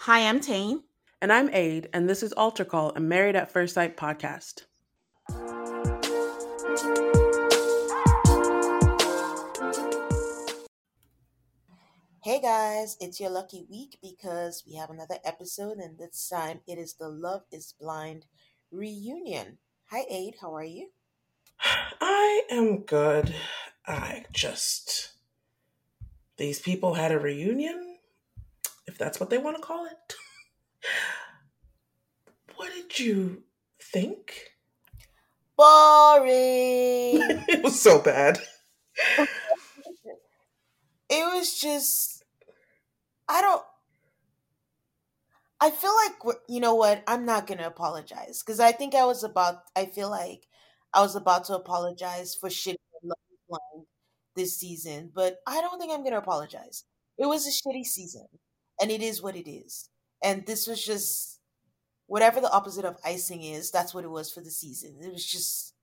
Hi, I'm Tane. And I'm Aid, and this is Altar Call, a Married at First Sight podcast. Hey guys, it's your lucky week because we have another episode, and this time it is the Love is Blind reunion. Hi, Aid, how are you? I am good. I just. These people had a reunion, if that's what they want to call it. what did you think? Boring. it was so bad. it was just. I don't. I feel like you know what? I'm not gonna apologize because I think I was about. I feel like I was about to apologize for shitting Love is this season, but I don't think I'm gonna apologize. It was a shitty season, and it is what it is. And this was just whatever the opposite of icing is. That's what it was for the season. It was just.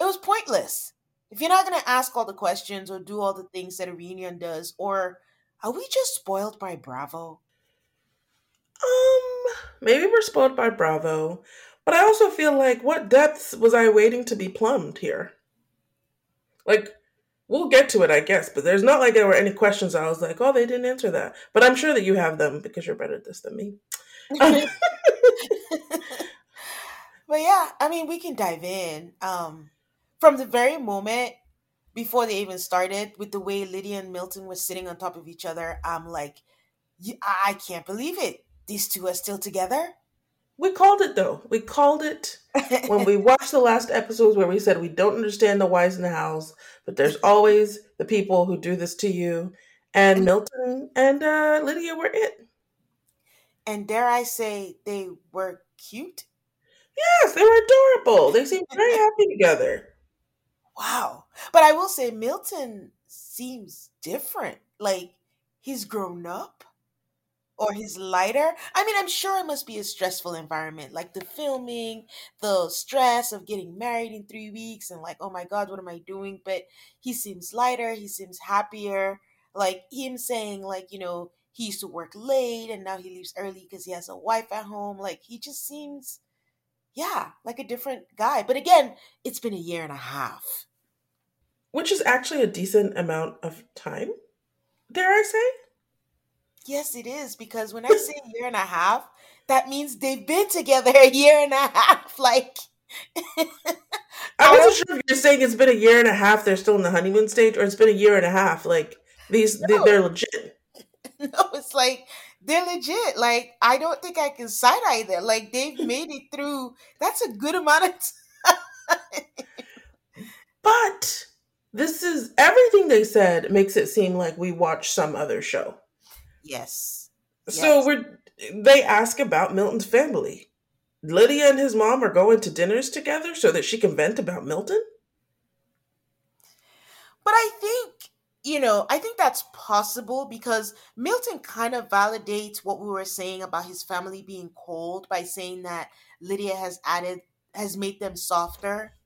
It was pointless. If you're not gonna ask all the questions or do all the things that a reunion does, or are we just spoiled by Bravo? Um, maybe we're spoiled by Bravo, but I also feel like what depths was I waiting to be plumbed here? Like, we'll get to it, I guess, but there's not like there were any questions I was like, oh, they didn't answer that. But I'm sure that you have them because you're better at this than me. but yeah, I mean, we can dive in. Um, from the very moment before they even started, with the way Lydia and Milton were sitting on top of each other, I'm like, "Y- I can't believe it. These two are still together. We called it though. We called it when we watched the last episodes where we said we don't understand the whys and the hows, but there's always the people who do this to you. And Milton and uh, Lydia were it. and dare I say, they were cute. Yes, they were adorable. They seemed very happy together. Wow. But I will say, Milton seems different. Like he's grown up or he's lighter. I mean, I'm sure it must be a stressful environment, like the filming, the stress of getting married in three weeks, and like, oh my God, what am I doing? But he seems lighter, he seems happier. Like him saying, like, you know, he used to work late and now he leaves early because he has a wife at home. Like he just seems, yeah, like a different guy. But again, it's been a year and a half. Which is actually a decent amount of time, dare I say? Yes, it is because when I say a year and a half, that means they've been together a year and a half. Like, I wasn't sure if you're saying it's been a year and a half, they're still in the honeymoon stage, or it's been a year and a half. Like, these, they, No. they're legit. no, it's like they're legit. Like, I don't think I can side eye them. Like, they've made it through. That's a good amount of time. But this is everything they said makes it seem like we watch some other show. Yes. So Yes. we're they ask about Milton's family. Lydia and his mom are going to dinners together so that she can vent about Milton. But I think, you know, I think that's possible because Milton kind of validates what we were saying about his family being cold by saying that Lydia has added, has made them softer.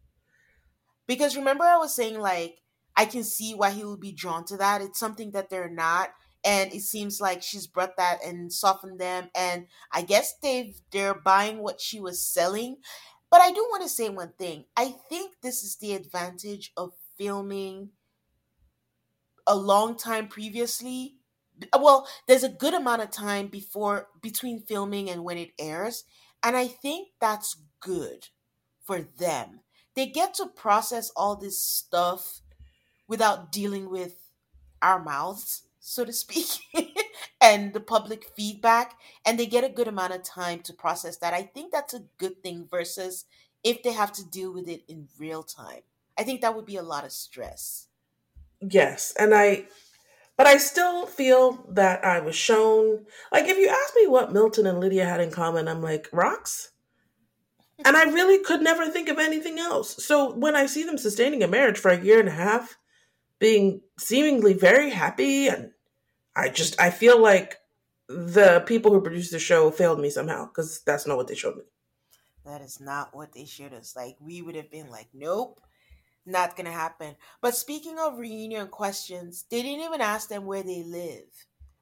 Because remember, I was saying, like, I can see why he would be drawn to that. It's something that they're not. And it seems like she's brought that and softened them. And I guess they've they're buying what she was selling. But I do want to say one thing. I think this is the advantage of filming a long time previously well, there's a good amount of time before between filming and when it airs, and I think that's good for them. They get to process all this stuff without dealing with our mouths, so to speak, and the public feedback, and they get a good amount of time to process that. I think that's a good thing versus if they have to deal with it in real time. I think that would be a lot of stress. Yes, and I but I still feel that I was shown like if you ask me what Milton and Lydia had in common, I'm like, rocks? And I really could never think of anything else. So when I see them sustaining a marriage for a year and a half, being seemingly very happy and I just I feel like the people who produced the show failed me somehow because that's not what they showed me. That is not what they showed us. Like we would have been like, nope, not gonna happen. But speaking of reunion questions, they didn't even ask them where they live.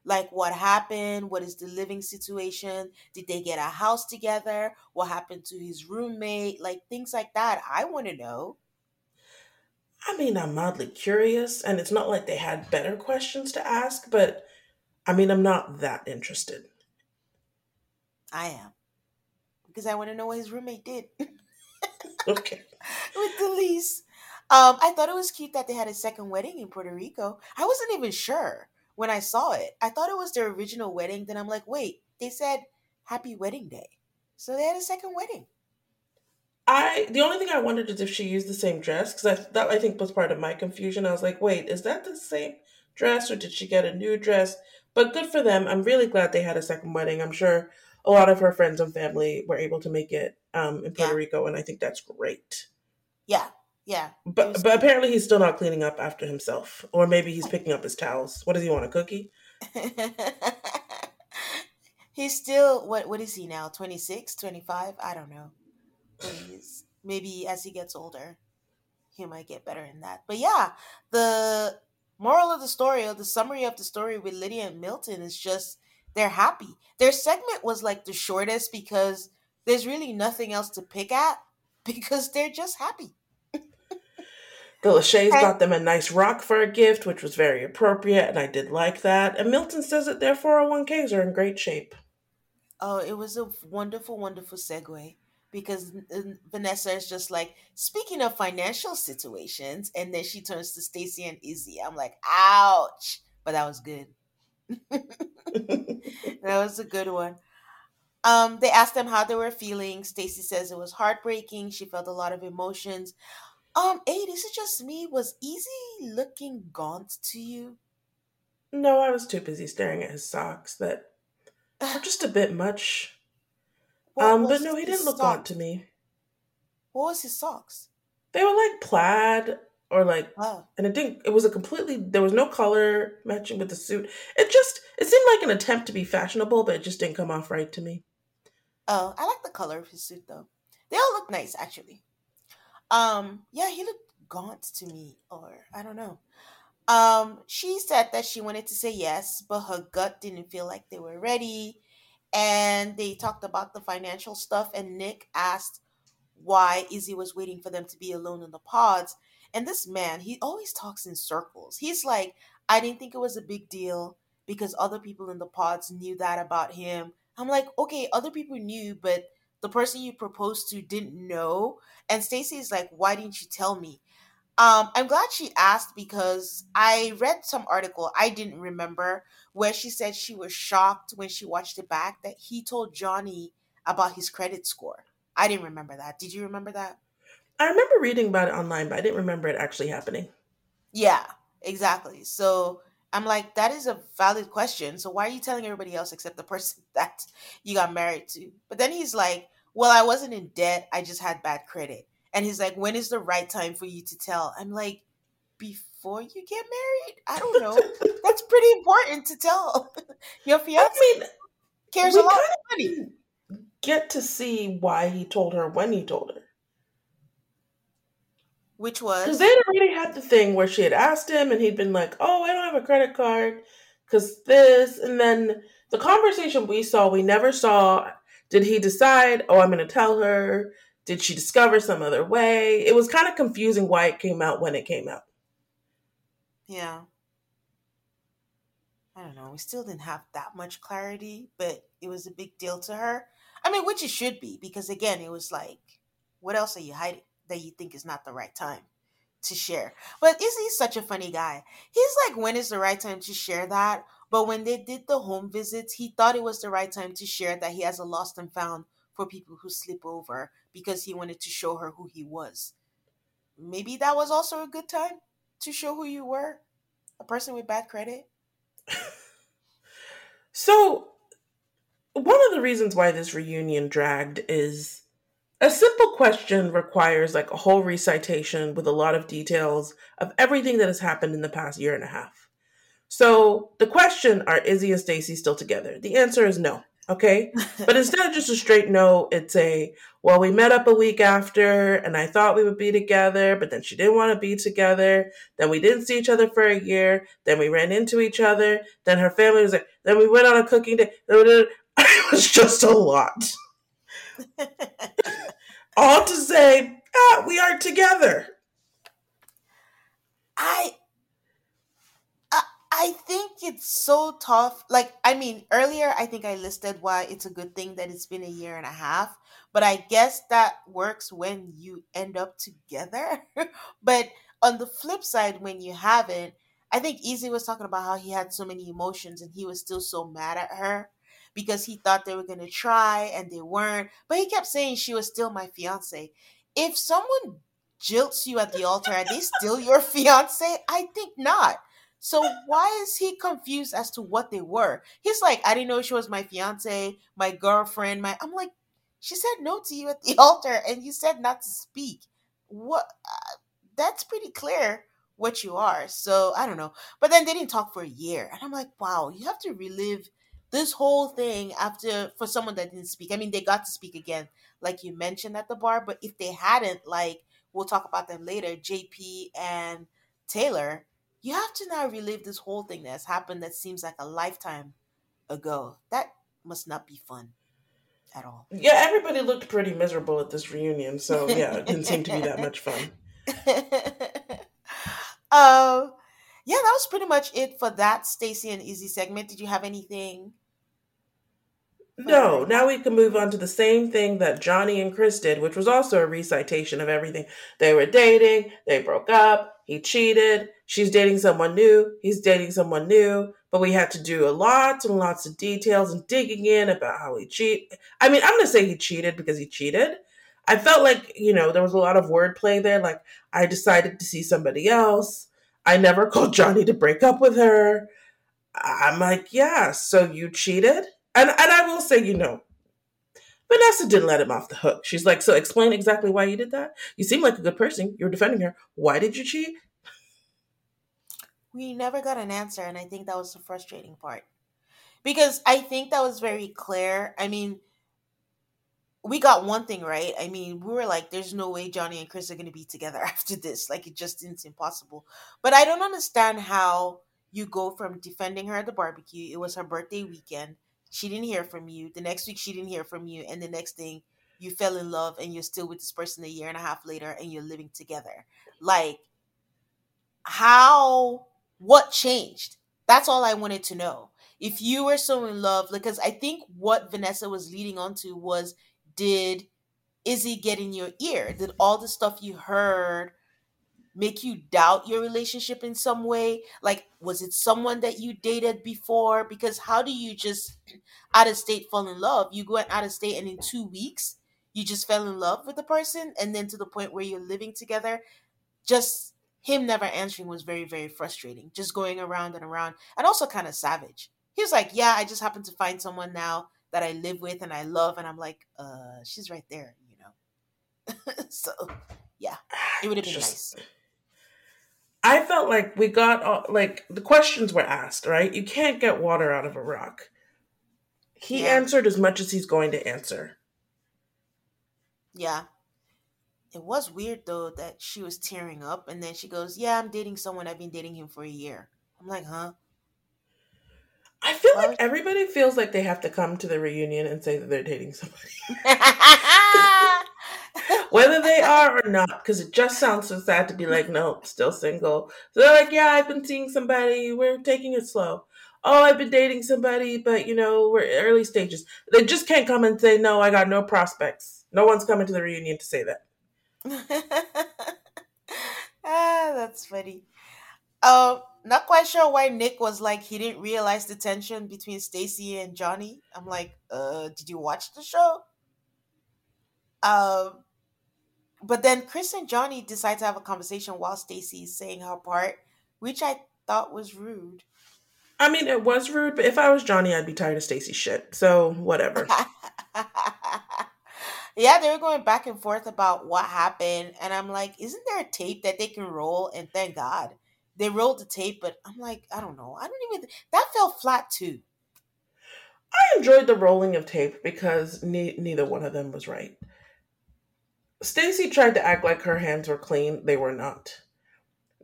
Like what happened? What is the living situation? Did they get a house together? What happened to his roommate? Like things like that. I want to know. I mean, I'm mildly curious, and it's not like they had better questions to ask, but I mean, I'm not that interested. I am. Because I want to know what his roommate did. okay. With the lease. Um, I thought it was cute that they had a second wedding in Puerto Rico. I wasn't even sure when I saw it. I thought it was their original wedding. Then I'm like, wait, they said happy wedding day. So they had a second wedding. I the only thing I wondered is if she used the same dress because I that I think was part of my confusion. I was like, wait, is that the same dress or did she get a new dress? But good for them. I'm really glad they had a second wedding. I'm sure a lot of her friends and family were able to make it um, in Puerto yeah. Rico, and I think that's great. Yeah, yeah. But but apparently he's still not cleaning up after himself. Or maybe he's picking up his towels. What does he want, a cookie? he's still what what is he now? 26, 25? I don't know. Please. Maybe as he gets older, he might get better in that. But yeah, the moral of the story or the summary of the story with Lydia and Milton is just they're happy. Their segment was like the shortest because there's really nothing else to pick at because they're just happy. The Lachey's got them a nice rock for a gift, which was very appropriate, and I did like that. And Milton says that their 401ks are in great shape. Oh, it was a wonderful, wonderful segue because Vanessa is just like, speaking of financial situations, and then she turns to Stacy and Izzy. I'm like, ouch. But that was good. that was a good one. Um, they asked them how they were feeling. Stacy says it was heartbreaking. She felt a lot of emotions. Um, hey, this is just me. Was Izzy looking gaunt to you? No, I was too busy staring at his socks that just a bit much. Um, but no, he didn't look gaunt to me. What was his socks? They were like plaid or like oh. and it didn't it was a completely there was no color matching with the suit. It just it seemed like an attempt to be fashionable, but it just didn't come off right to me. Oh, I like the color of his suit though. They all look nice actually. Um, yeah, he looked gaunt to me, or I don't know. Um, she said that she wanted to say yes, but her gut didn't feel like they were ready. And they talked about the financial stuff, and Nick asked why Izzy was waiting for them to be alone in the pods. And this man, he always talks in circles. He's like, I didn't think it was a big deal because other people in the pods knew that about him. I'm like, okay, other people knew, but the person you proposed to didn't know. And Stacy is like, why didn't you tell me? Um, I'm glad she asked because I read some article I didn't remember where she said she was shocked when she watched it back that he told Johnny about his credit score. I didn't remember that. Did you remember that? I remember reading about it online, but I didn't remember it actually happening. Yeah, exactly. So I'm like, that is a valid question. So why are you telling everybody else except the person that you got married to? But then he's like, well, I wasn't in debt. I just had bad credit. And he's like, when is the right time for you to tell? I'm like, before you get married? I don't know. That's pretty important to tell. Your fiance I mean, cares a lot of money. Get to see why he told her when he told her. Which was because they'd already had the thing where she had asked him, and he'd been like, "Oh, I don't have a credit card because this," and then the conversation we saw, we never saw. Did he decide? Oh, I'm going to tell her. Did she discover some other way? It was kind of confusing why it came out when it came out. Yeah. I don't know, we still didn't have that much clarity, but it was a big deal to her. I mean, which it should be, because again, it was like, what else are you hiding that you think is not the right time to share? But is he such a funny guy? He's like, when is the right time to share that? But when they did the home visits, he thought it was the right time to share that he has a lost and found for people who slip over because he wanted to show her who he was. Maybe that was also a good time to show who you were a person with bad credit. so, one of the reasons why this reunion dragged is a simple question requires like a whole recitation with a lot of details of everything that has happened in the past year and a half. So, the question are Izzy and Stacy still together? The answer is no. Okay. But instead of just a straight no, it's a, well, we met up a week after and I thought we would be together, but then she didn't want to be together. Then we didn't see each other for a year. Then we ran into each other. Then her family was like, then we went on a cooking day. It was just a lot. All to say, ah, we are together. I I think it's so tough. Like, I mean, earlier I think I listed why it's a good thing that it's been a year and a half, but I guess that works when you end up together. but on the flip side, when you haven't, I think Izzy was talking about how he had so many emotions and he was still so mad at her because he thought they were going to try and they weren't. But he kept saying she was still my fiance. If someone jilts you at the altar, are they still your fiance? I think not. So why is he confused as to what they were? He's like, I didn't know she was my fiance, my girlfriend, my I'm like, she said no to you at the altar and you said not to speak. What uh, that's pretty clear what you are. So I don't know. But then they didn't talk for a year. And I'm like, wow, you have to relive this whole thing after for someone that didn't speak. I mean, they got to speak again, like you mentioned at the bar, but if they hadn't, like we'll talk about them later, JP and Taylor, you have to now relive this whole thing that's happened that seems like a lifetime ago. That must not be fun at all. Yeah, everybody looked pretty miserable at this reunion, so yeah, it didn't seem to be that much fun. um, yeah, that was pretty much it for that Stacy and Izzy segment. Did you have anything no, now we can move on to the same thing that Johnny and Chris did, which was also a recitation of everything. They were dating, they broke up, he cheated, she's dating someone new, he's dating someone new, but we had to do a lot and lots of details and digging in about how he cheat. I mean, I'm going to say he cheated because he cheated. I felt like, you know, there was a lot of wordplay there. Like, I decided to see somebody else. I never called Johnny to break up with her. I'm like, yeah, so you cheated? And and I will say, you know, Vanessa didn't let him off the hook. She's like, so explain exactly why you did that. You seem like a good person. You're defending her. Why did you cheat? We never got an answer, and I think that was the frustrating part. Because I think that was very clear. I mean, we got one thing right. I mean, we were like, there's no way Johnny and Chris are going to be together after this. Like, it just didn't seem possible. But I don't understand how you go from defending her at the barbecue, it was her birthday weekend, she didn't hear from you. The next week she didn't hear from you, and the next thing you fell in love and you're still with this person a year and a half later and you're living together. Like how what changed? That's all I wanted to know. If you were so in love, because I think what Vanessa was leading on to was did Izzy get in your ear? Did all the stuff you heard make you doubt your relationship in some way? Like, was it someone that you dated before? Because how do you just out of state fall in love? You went out of state and in two weeks you just fell in love with the person, and then to the point where you're living together. Just him never answering was very, very frustrating. Just going around and around, and also kind of savage. He was like, "Yeah, I just happened to find someone now that I live with and I love," and I'm like, "Uh, she's right there," you know. so, yeah, it would have been just, nice I felt like we got all, like the questions were asked, right? You can't get water out of a rock. He yeah. answered as much as he's going to answer. Yeah. It was weird though that she was tearing up and then she goes, Yeah, I'm dating someone. I've been dating him for a year. I'm like, Huh? I feel like everybody feels like they have to come to the reunion and say that they're dating somebody. Whether they are or not, because it just sounds so sad to be like, no, still single. So they're like, yeah, I've been seeing somebody. We're taking it slow. oh, I've been dating somebody, but you know, we're early stages. They just can't come and say, no, I got no prospects. No one's coming to the reunion to say that. ah, that's funny. Um, not quite sure why Nick was like he didn't realize the tension between Stacy and Johnny. I'm like, uh, did you watch the show? Um, but then Chris and Johnny decide to have a conversation while Stacy is saying her part, which I thought was rude. I mean, it was rude, but if I was Johnny, I'd be tired of Stacy's shit. So whatever. yeah, they were going back and forth about what happened, and I'm like, isn't there a tape that they can roll? And thank God they rolled the tape, but I'm like, I don't know. I don't even. That fell flat too. I enjoyed the rolling of tape because ne- neither one of them was right. Stacy tried to act like her hands were clean. They were not.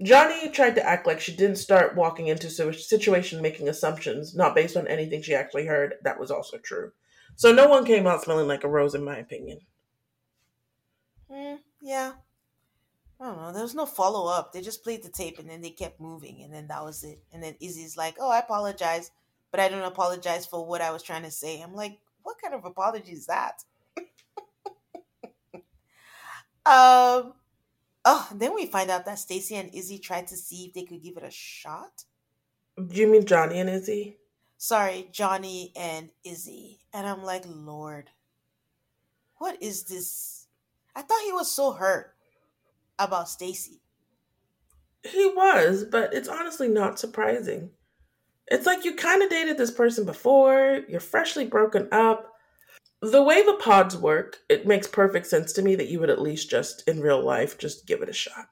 Johnny tried to act like she didn't start walking into a situation making assumptions not based on anything she actually heard. That was also true. So no one came out smelling like a rose, in my opinion. Mm, yeah. I don't know. There was no follow up. They just played the tape and then they kept moving, and then that was it. And then Izzy's like, "Oh, I apologize, but I don't apologize for what I was trying to say." I'm like, "What kind of apology is that?" Um. Oh, then we find out that Stacy and Izzy tried to see if they could give it a shot. Do you mean Johnny and Izzy? Sorry, Johnny and Izzy. And I'm like, Lord, what is this? I thought he was so hurt about Stacy. He was, but it's honestly not surprising. It's like you kind of dated this person before, you're freshly broken up, the way the pods work, it makes perfect sense to me that you would at least just in real life just give it a shot.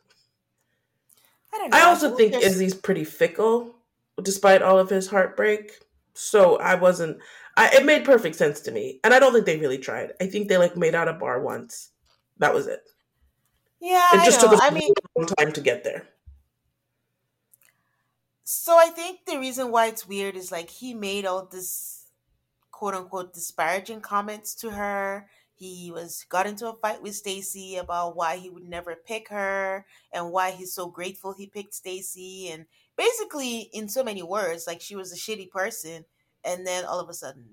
I don't know. I also I think there's... Izzy's pretty fickle, despite all of his heartbreak. So I wasn't. I, it made perfect sense to me, and I don't think they really tried. I think they like made out a bar once. That was it. Yeah, it just took a I mean, long time to get there. So I think the reason why it's weird is like he made all this quote unquote disparaging comments to her. He was got into a fight with Stacy about why he would never pick her and why he's so grateful he picked Stacy and basically in so many words like she was a shitty person and then all of a sudden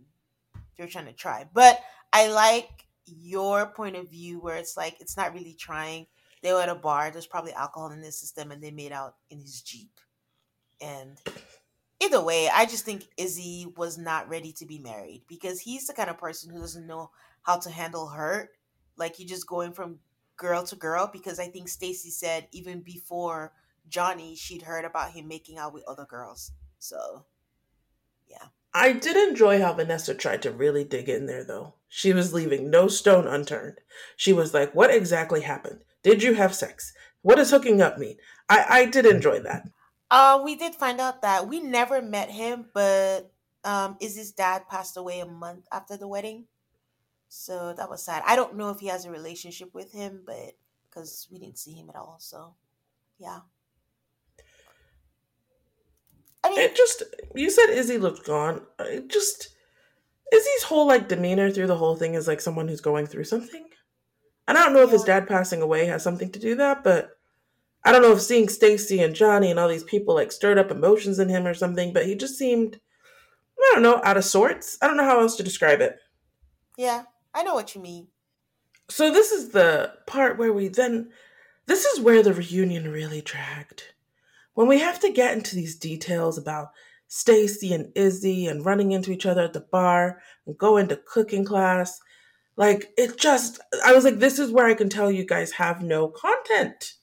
you're trying to try. But I like your point of view where it's like it's not really trying. They were at a bar, there's probably alcohol in the system and they made out in his Jeep. And either way, I just think Izzy was not ready to be married because he's the kind of person who doesn't know how to handle hurt. Like you just going from girl to girl because I think Stacy said even before Johnny, she'd heard about him making out with other girls. So, yeah. I did enjoy how Vanessa tried to really dig in there though. She was leaving no stone unturned. She was like, What exactly happened? Did you have sex? What does hooking up mean? I, I did enjoy that. Uh, we did find out that we never met him, but um, Izzy's dad passed away a month after the wedding, so that was sad. I don't know if he has a relationship with him, but because we didn't see him at all, so yeah. I mean, it just you said Izzy looked gone. It just Izzy's whole like demeanor through the whole thing is like someone who's going through something. And I don't know if his dad passing away has something to do that, but I don't know if seeing Stacy and Johnny and all these people like stirred up emotions in him or something, but he just seemed, I don't know, out of sorts. I don't know how else to describe it. Yeah, I know what you mean. So this is the part where we then, this is where the reunion really dragged. When we have to get into these details about Stacy and Izzy and running into each other at the bar and go into cooking class, like it just, I was like, this is where I can tell you guys have no content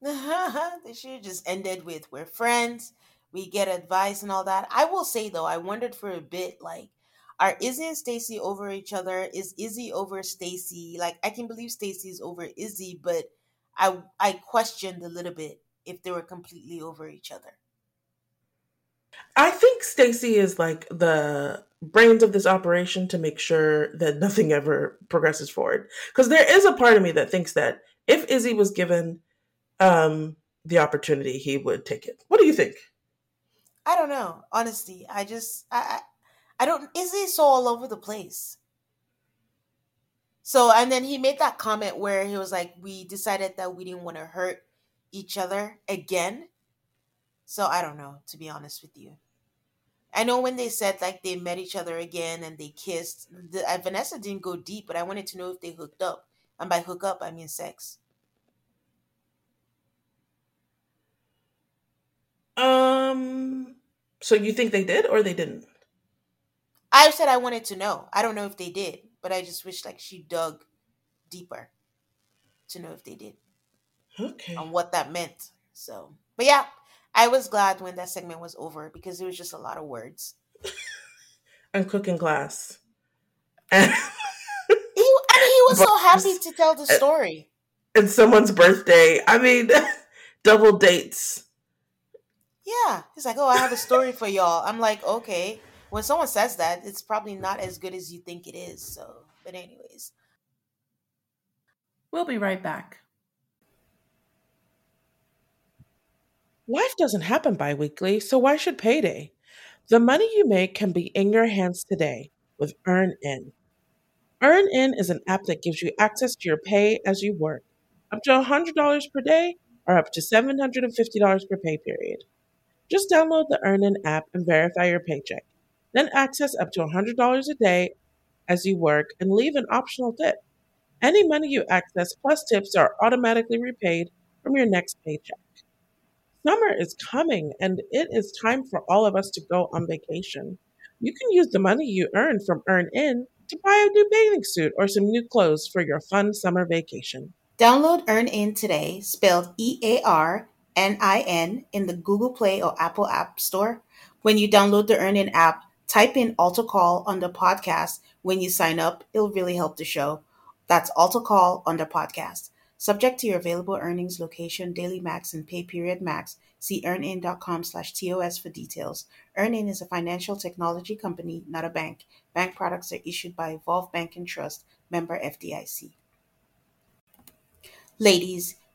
they should just ended with we're friends, we get advice and all that. I will say though, I wondered for a bit like are Izzy and Stacy over each other? Is Izzy over Stacy? Like I can believe Stacy's over Izzy, but I I questioned a little bit if they were completely over each other. I think Stacy is like the brains of this operation to make sure that nothing ever progresses forward. Because there is a part of me that thinks that if Izzy was given um, the opportunity, he would take it. What do you think? I don't know. Honestly, I just I I, don't. Is he so all over the place? So and then he made that comment where he was like, "We decided that we didn't want to hurt each other again." So I don't know, to be honest with you. I know when they said like they met each other again and they kissed. The, uh, Vanessa didn't go deep, but I wanted to know if they hooked up, and by hook up I mean sex. Um. So you think they did or they didn't? I said I wanted to know. I don't know if they did, but I just wish like she dug deeper to know if they did Okay. and what that meant. So, but yeah, I was glad when that segment was over because it was just a lot of words. And cooking class. And, He, I mean, he was so happy to tell the story. and someone's birthday. I mean, double dates. Yeah, he's like, "Oh, I have a story for y'all." I'm like, "Okay." When someone says that, it's probably not as good as you think it is. So, but anyways, We'll be right back. Life doesn't happen bi weekly, so why should payday? The money you make can be in your hands today with EarnIn. EarnIn is an app that gives you access to your pay as you work, up to $100 per day or up to $750 per pay period. Just download the EarnIn app and verify your paycheck. Then access up to $100 a day as you work and leave an optional tip. Any money you access plus tips are automatically repaid from your next paycheck. Summer is coming and it is time for all of us to go on vacation. You can use the money you earn from EarnIn to buy a new bathing suit or some new clothes for your fun summer vacation. download EarnIn today, spelled E A R N I N, in the Google Play or Apple App Store. When you download the EarnIn app, type in Altar Call on the podcast. When you sign up, it'll really help the show. That's Altar Call on the podcast. Subject to your available earnings, location, daily max, and pay period max. See earnin.com slash TOS for details. Earnin is a financial technology company, not a bank. Bank products are issued by Evolve Bank and Trust, member FDIC. Ladies,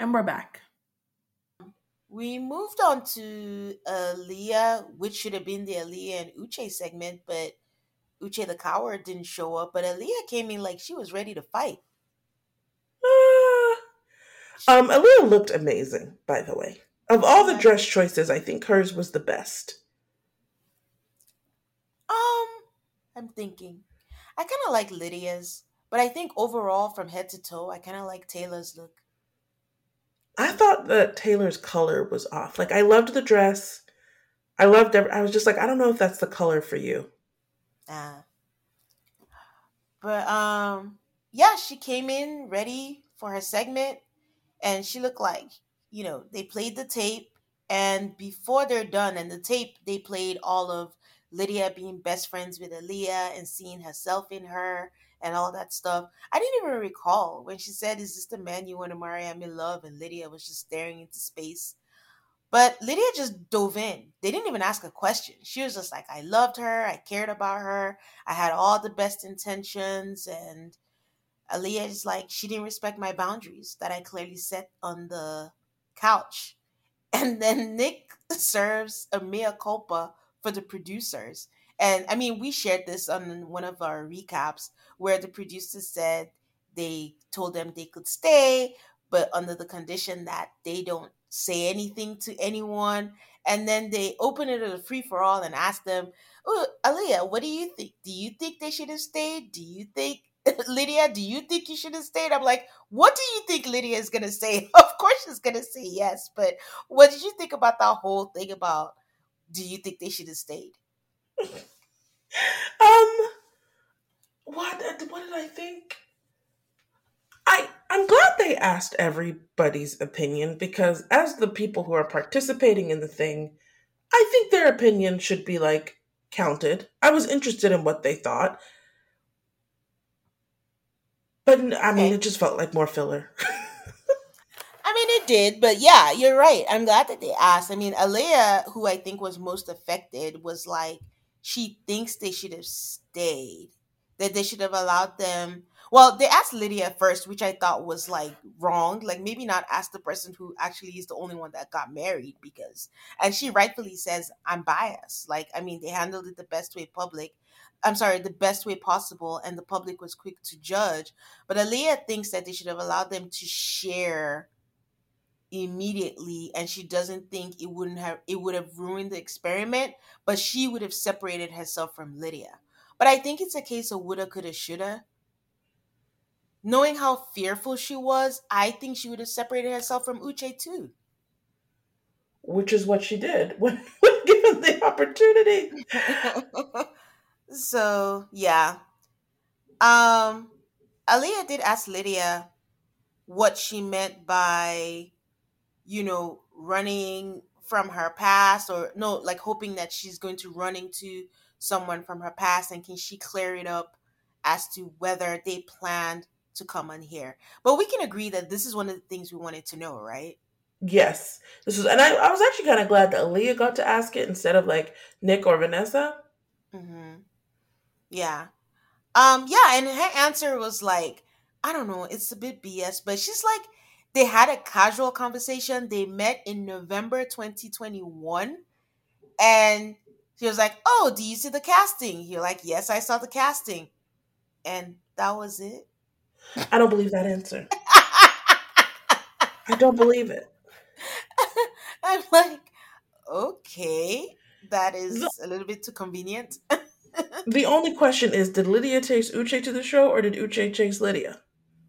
And we're back. We moved on to Aaliyah, which should have been the Aaliyah and Uche segment, but Uche the coward didn't show up. But Aaliyah came in like she was ready to fight. Ah. um, Aaliyah looked amazing, by the way. Of all the dress choices, I think hers was the best. Um, I'm thinking. I kind of like Lydia's, but I think overall, from head to toe, I kind of like Taylor's look. I thought that Taylor's color was off. Like I loved the dress. I loved every, I was just like, I don't know if that's the color for you. Ah. But um, yeah, she came in ready for her segment, and she looked like you know they played the tape, and before they're done, and the tape they played all of Lydia being best friends with Aaliyah and seeing herself in her and all that stuff. I didn't even recall when she said, "Is this the man you want to marry? I'm in love," and Lydia was just staring into space. But Lydia just dove in. They didn't even ask a question. She was just like, I loved her. I cared about her. I had all the best intentions. And Aaliyah is like, she didn't respect my boundaries that I clearly set on the couch. And then Nick serves a mea culpa for the producers. And I mean, we shared this on one of our recaps where the producers said they told them they could stay, but under the condition that they don't say anything to anyone. And then they open it as a free for all and ask them, oh, Aaliyah, what do you think? Do you think they should have stayed? Do you think Lydia, do you think you should have stayed? I'm like, what do you think Lydia is gonna say? Of course she's gonna say yes, but what did you think about that whole thing about do you think they should have stayed? um what what did I think? I I'm glad they asked everybody's opinion because as the people who are participating in the thing, I think their opinion should be like counted. I was interested in what they thought. But I mean, okay. it just felt like more filler. I mean, it did, but yeah, you're right. I'm glad that they asked. I mean, Aaliyah, who I think was most affected, was like, she thinks they should have stayed, that they should have allowed them. Well, they asked Lydia first, which I thought was like wrong. Like, maybe not ask the person who actually is the only one that got married because, and she rightfully says, I'm biased. Like, I mean, they handled it the best way public. I'm sorry, the best way possible, and the public was quick to judge. But Aaliyah thinks that they should have allowed them to share immediately, and she doesn't think it wouldn't have it would have ruined the experiment, but she would have separated herself from Lydia. But I think it's a case of woulda, coulda, shoulda. Knowing how fearful she was, I think she would have separated herself from Uche too. Which is what she did when, when given the opportunity. So yeah. Um Aaliyah did ask Lydia what she meant by, you know, running from her past or no, like hoping that she's going to run into someone from her past and can she clear it up as to whether they planned to come on here. But we can agree that this is one of the things we wanted to know, right? Yes. This was and I, I was actually kind of glad that Aaliyah got to ask it instead of like Nick or Vanessa. Mm-hmm. Yeah. Um, yeah, and her answer was like, I don't know, it's a bit BS, but she's like, they had a casual conversation. They met in November 2021. And she was like, Oh, do you see the casting? You're like, Yes, I saw the casting. And that was it. I don't believe that answer. I don't believe it. I'm like, okay, that is a little bit too convenient the only question is did Lydia chase Uche to the show or did Uche chase Lydia?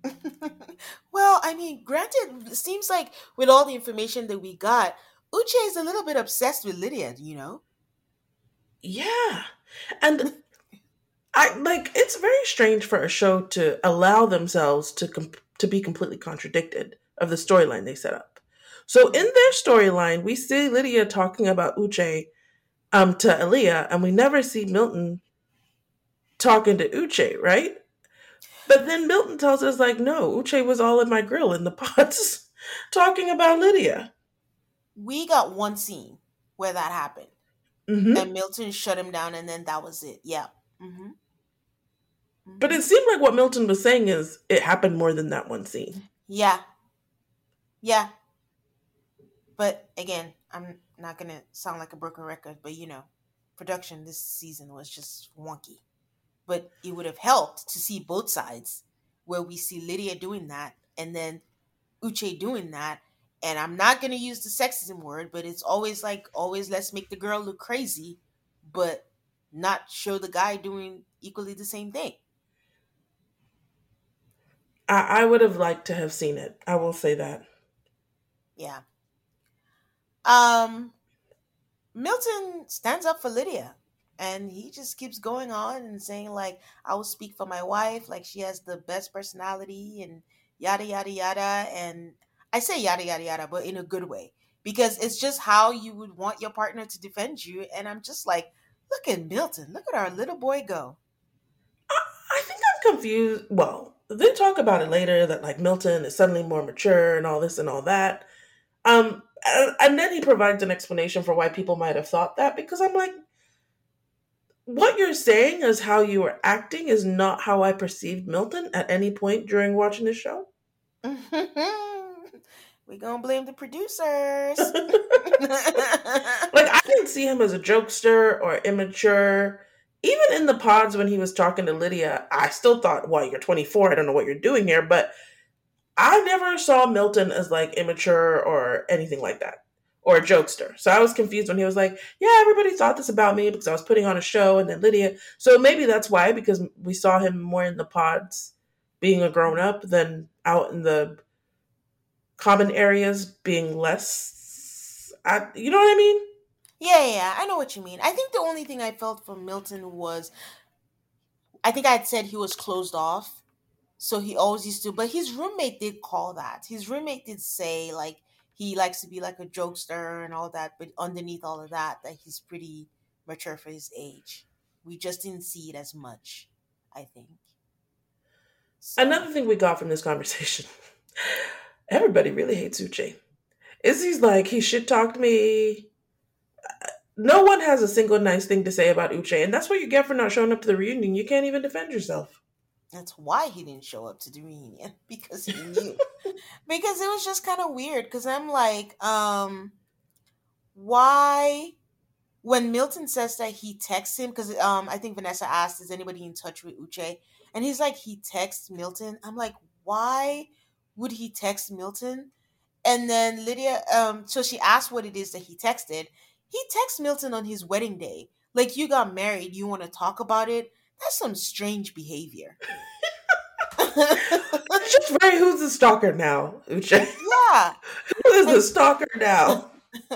well, I mean, granted, it seems like with all the information that we got, Uche is a little bit obsessed with Lydia, you know? Yeah. And I like it's very strange for a show to allow themselves to com- to be completely contradicted of the storyline they set up. So in their storyline, we see Lydia talking about Uche um to Aaliyah, and we never see Milton talking to Uche, right? But then Milton tells us, like, no, Uche was all in my grill in the pods talking about Lydia. We got one scene where that happened. Mm-hmm. And Milton shut him down, and then that was it. Yeah. Mm-hmm. Mm-hmm. But it seemed like what Milton was saying is it happened more than that one scene. Yeah. Yeah. But again, I'm not going to sound like a broken record, but you know, production this season was just wonky but it would have helped to see both sides where we see Lydia doing that and then Uche doing that. And I'm not going to use the sexism word, but it's always like, always let's make the girl look crazy, but not show the guy doing equally the same thing. I, I would have liked to have seen it. I will say that. Yeah. Um, Milton stands up for Lydia and he just keeps going on and saying like i will speak for my wife. Like she has the best personality and yada yada yada. And i say yada yada yada but in a good way because it's just how you would want your partner to defend you. And i'm just like look at milton. Look at our little boy go. I, I think i'm confused. Well they talk about it later that like milton is suddenly more mature and all this and all that. Um and then he provides an explanation for why people might have thought that because i'm like what you're saying is how you were acting is not how I perceived Milton at any point during watching the show. we gonna blame the producers. like I didn't see him as a jokester or immature. even in the pods when he was talking to Lydia, I still thought, well, you're 24. I don't know what you're doing here. But I never saw Milton as like immature or anything like that or a jokester. So I was confused when he was like, yeah, everybody thought this about me because I was putting on a show. And then Lydia. So maybe that's why, because we saw him more in the pods being a grown up than out in the common areas being less. I, you know what I mean? Yeah, yeah, I know what you mean. I think the only thing I felt from Milton was I think I had said he was closed off. So he always used to, but his roommate did call that. His roommate did say like he likes to be like a jokester and all that, but underneath all of that, that he's pretty mature for his age. We just didn't see it as much, I think. So. Another thing we got from this conversation everybody really hates Uche. Izzy's like, he shit talked me no one has a single nice thing to say about Uche, and that's what you get for not showing up to the reunion. You can't even defend yourself. That's why he didn't show up to the reunion because he knew. because it was just kind of weird. Because I'm like, um, why? When Milton says that he texts him, because um, I think Vanessa asked, "Is anybody in touch with Uche?" And he's like, he texts Milton. I'm like, why would he text Milton? And then Lydia, um, so she asked what it is that he texted, he texts Milton on his wedding day. Like, you got married, you want to talk about it? That's some strange behavior. just very who's the stalker now, Uche? Yeah. Who is the stalker now?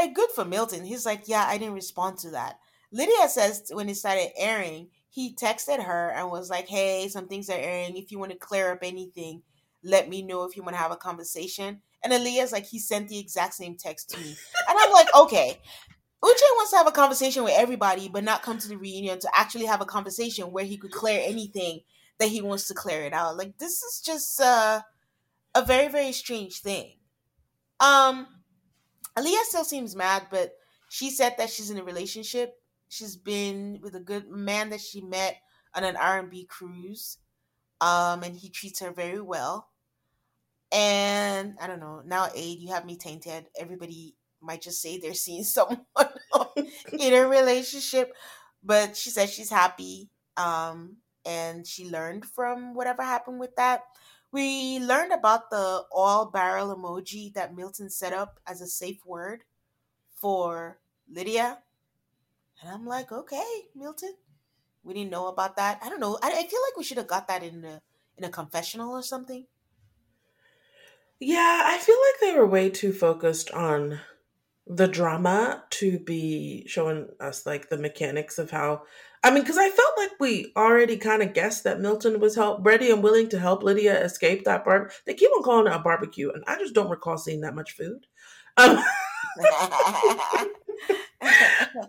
and good for Milton. He's like, yeah, I didn't respond to that. Lydia says when it started airing, he texted her and was like, hey, some things are airing. If you want to clear up anything, let me know if you want to have a conversation. And Aaliyah's like, he sent the exact same text to me. And I'm like, okay. Uche wants to have a conversation with everybody, but not come to the reunion to actually have a conversation where he could clear anything that he wants to clear it out. Like this is just uh, a very, very strange thing. Um Aaliyah still seems mad, but she said that she's in a relationship. She's been with a good man that she met on an R&B cruise. Um, and he treats her very well. And I don't know, now Aid, you have me tainted. Everybody might just say they're seeing someone in a relationship. But she says she's happy. Um, and she learned from whatever happened with that. We learned about the oil barrel emoji that Milton set up as a safe word for Lydia. And I'm like, okay, Milton. We didn't know about that. I don't know. I, I feel like we should have got that in a in a confessional or something. Yeah, I feel like they were way too focused on the drama to be showing us like the mechanics of how I mean, because I felt like we already kind of guessed that Milton was help ready and willing to help Lydia escape that bar. They keep on calling it a barbecue, and I just don't recall seeing that much food. Um,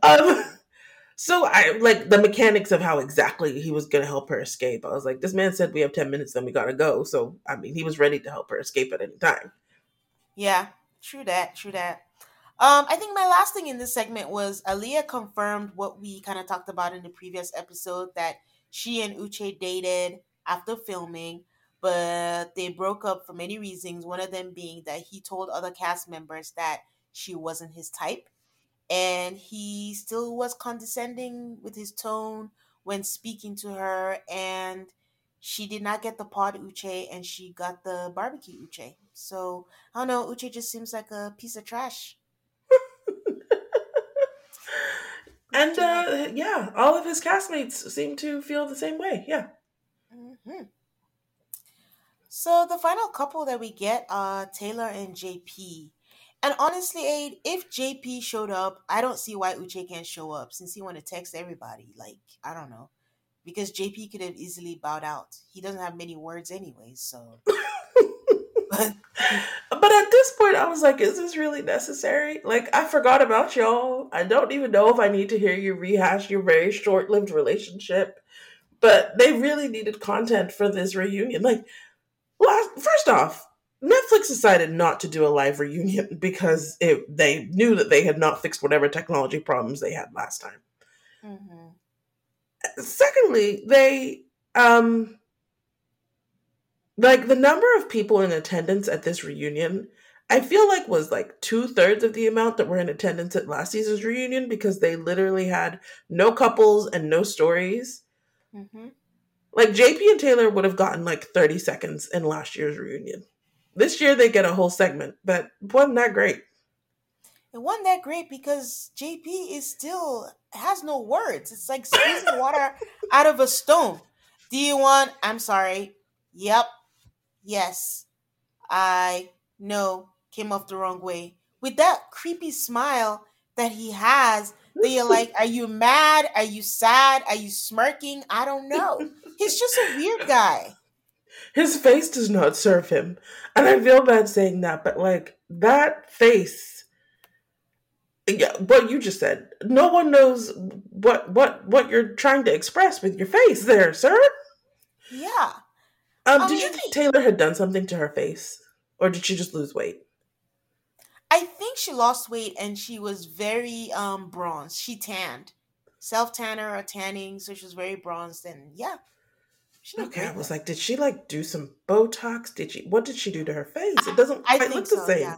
um, so I like the mechanics of how exactly he was going to help her escape. I was like, this man said we have 10 minutes, then we got to go. So, I mean, he was ready to help her escape at any time. Yeah, true that, true that. Um, I think my last thing in this segment was Aaliyah confirmed what we kind of talked about in the previous episode that she and Uche dated after filming, but they broke up for many reasons. One of them being that he told other cast members that she wasn't his type and he still was condescending with his tone when speaking to her and she did not get the pod uche and she got the barbecue uche so i don't know uche just seems like a piece of trash and uh yeah all of his castmates seem to feel the same way yeah mm-hmm. so the final couple that we get are taylor and jp and honestly, Aid, if JP showed up, I don't see why Uche can't show up since he want to text everybody. Like, I don't know. Because JP could have easily bowed out. He doesn't have many words anyway, so but, at this point I was like, is this really necessary? Like I forgot about y'all. I don't even know if I need to hear you rehash your very short-lived relationship. But they really needed content for this reunion. Like last first off, Netflix decided not to do a live reunion because it, they knew that they had not fixed whatever technology problems they had last time. Mm-hmm. Secondly, they um like the number of people in attendance at this reunion I feel like was like two thirds of the amount that were in attendance at last season's reunion because they literally had no couples and no stories. Mm-hmm. Like JP and Taylor would have gotten like 30 seconds in last year's reunion. This year they get a whole segment, but wasn't that great. It wasn't that great because JP is still has no words. It's like squeezing water out of a stone. Do you want? I'm sorry. Yep. Yes. I know. Came off the wrong way. With that creepy smile that he has, that you're like, are you mad? Are you sad? Are you smirking? I don't know. He's just a weird guy. His face does not serve him. And I feel bad saying that, but like that face yeah, what you just said. No one knows what what what you're trying to express with your face there, sir. Yeah. Um, did you think Taylor had done something to her face? Or did she just lose weight? I think she lost weight and she was very um bronzed. She tanned. Self tanner or tanning, so she was very bronzed and yeah. okay, I was like, did she like do some Botox? Did she what did she do to her face? It doesn't I, I look so, the same. Yeah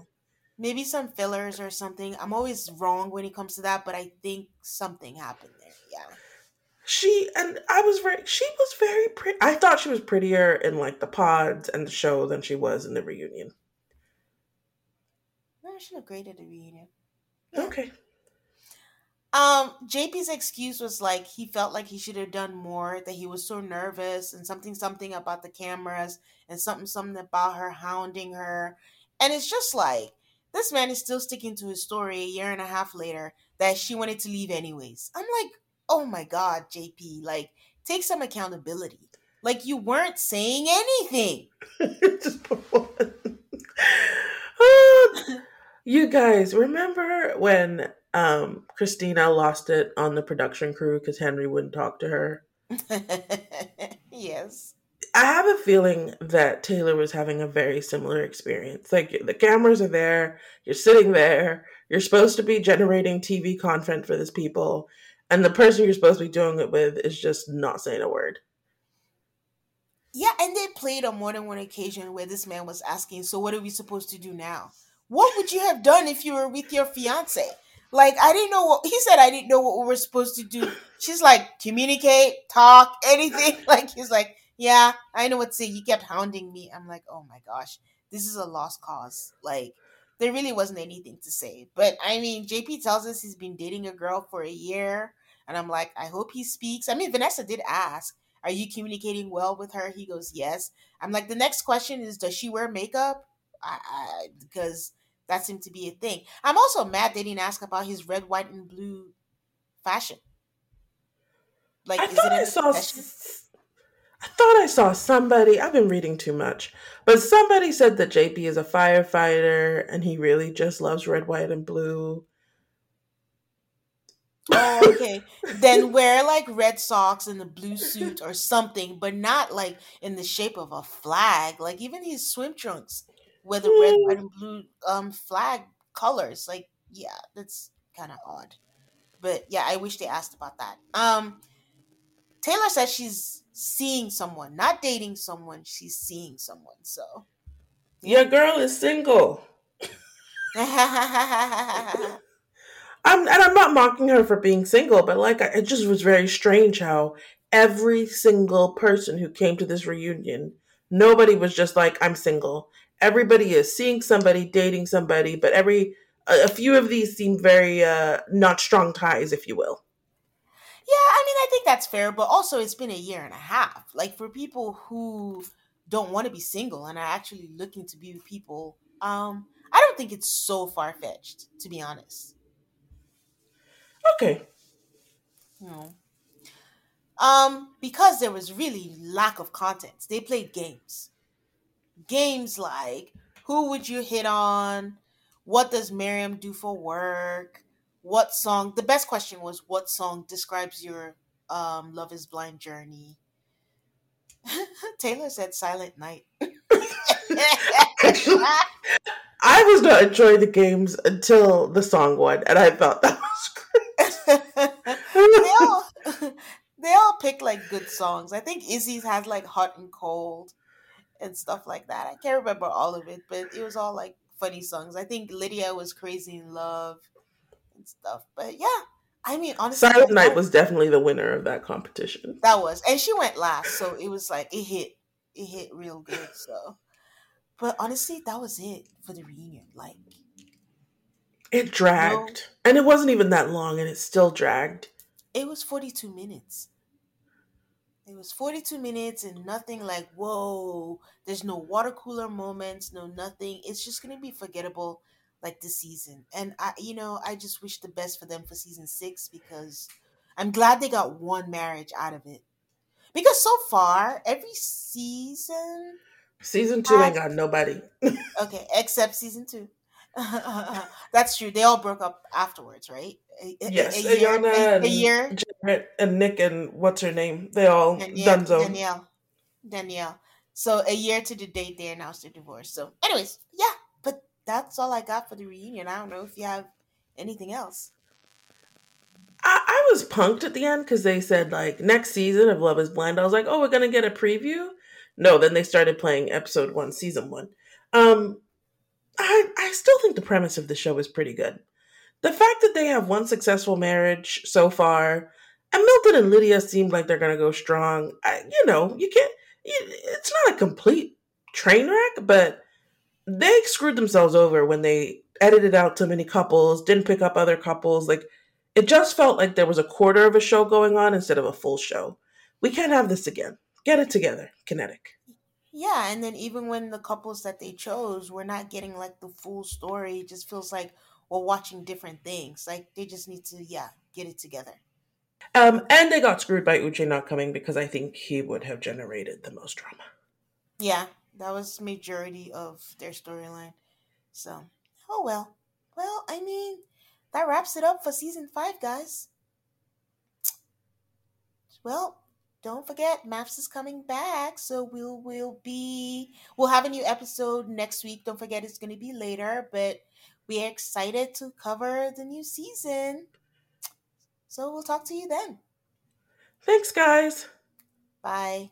maybe some fillers or something. I'm always wrong when it comes to that, but I think something happened there. Yeah. She and I was very she was very pretty. I thought she was prettier in like the pods and the show than she was in the reunion. No, she looked great at the reunion. Yeah. Okay. Um, JP's excuse was like he felt like he should have done more, that he was so nervous and something something about the cameras and something something about her hounding her. And it's just like this man is still sticking to his story a year and a half later that she wanted to leave anyways. I'm like, oh my God, JP, like, take some accountability. Like, you weren't saying anything. you guys, remember when um, Christina lost it on the production crew because Henry wouldn't talk to her? yes. I have a feeling that Taylor was having a very similar experience. Like the cameras are there, you're sitting there, you're supposed to be generating TV content for these people, and the person you're supposed to be doing it with is just not saying a word. Yeah, and they played on more than one occasion where this man was asking, "So what are we supposed to do now? What would you have done if you were with your fiance?" Like I didn't know what he said. I didn't know what we were supposed to do. She's like, communicate, talk, anything. Like he's like, yeah, I know what to say. He kept hounding me. I'm like, oh my gosh, this is a lost cause. Like, there really wasn't anything to say. But I mean, JP tells us he's been dating a girl for a year. And I'm like, I hope he speaks. I mean, Vanessa did ask, Are you communicating well with her? He goes, Yes. I'm like, The next question is, Does she wear makeup? I, I, because that seemed to be a thing. I'm also mad they didn't ask about his red, white, and blue fashion. Like, I is it I saw I thought I saw somebody, I've been reading too much, but somebody said that JP is a firefighter and he really just loves red, white, and blue. Oh, okay. then wear like red socks and a blue suit or something, but not like in the shape of a flag. Like even his swim trunks with the red, white, and blue um flag colors. Like, yeah, that's kind of odd. But yeah, I wish they asked about that. Um Taylor says she's seeing someone, not dating someone. She's seeing someone. So, your girl is single. I'm, and I'm not mocking her for being single, but like it just was very strange how every single person who came to this reunion, nobody was just like I'm single. Everybody is seeing somebody, dating somebody, but every a, a few of these seem very uh, not strong ties, if you will. Yeah, I mean, I think that's fair, but also it's been a year and a half. Like for people who don't want to be single and are actually looking to be with people, um, I don't think it's so far fetched, to be honest. Okay. No. Um, because there was really lack of content. They played games. Games like who would you hit on? What does Miriam do for work? what song the best question was what song describes your um love is blind journey taylor said silent night i was not enjoying the games until the song one and i thought that was great they all they all pick like good songs i think izzy's has like hot and cold and stuff like that i can't remember all of it but it was all like funny songs. I think Lydia was crazy in love and stuff. But yeah, I mean, honestly, Silent Night was definitely the winner of that competition. that was, and she went last, so it was like it hit, it hit real good. So, but honestly, that was it for the reunion. Like, It dragged. And it wasn't even that long, and it still dragged. It was forty two minutes. It was 42 minutes and nothing like, whoa, there's no water cooler moments, no nothing. It's just going to be forgettable like this season. And I, you know, I just wish the best for them for season six because I'm glad they got one marriage out of it. Because so far, every season, Season two ain't got nobody. okay, except season two. That's true. They all broke up afterwards, right? A, a- Yes, a year, Iyanna a, and a year. Jarrette and Nick and what's her name? They all Danielle, Dunzo. Danielle. Danielle. So a year to the date they announced their divorce. So, anyways, yeah, but that's all I got for the reunion. I don't know if you have anything else. I, I was punked at the end because they said like next season of Love Is Blind. I was like, oh, we're gonna get a preview. No, then they started playing episode one, season one. Um, I I still think the premise of the show is pretty good. The fact that they have one successful marriage so far, and Milton and Lydia seem like they're gonna go strong. I, you know, you can't. It's not a complete train wreck, but they screwed themselves over when they edited out too many couples, didn't pick up other couples. Like it just felt like there was a quarter of a show going on instead of a full show. We can't have this again. Get it together, Kinetic. Yeah, and then even when the couples that they chose, we're not getting like the full story. It just feels like we're watching different things. Like they just need to, yeah, get it together. Um, and they got screwed by Uche not coming because I think he would have generated the most drama. Yeah, that was majority of their storyline. So, oh well. Well, I mean, that wraps it up for season five, guys. Well, don't forget, MAFS is coming back, so we'll we'll be we'll have a new episode next week. Don't forget, it's going to be later, but we are excited to cover the new season. So we'll talk to you then. Thanks, guys. Bye.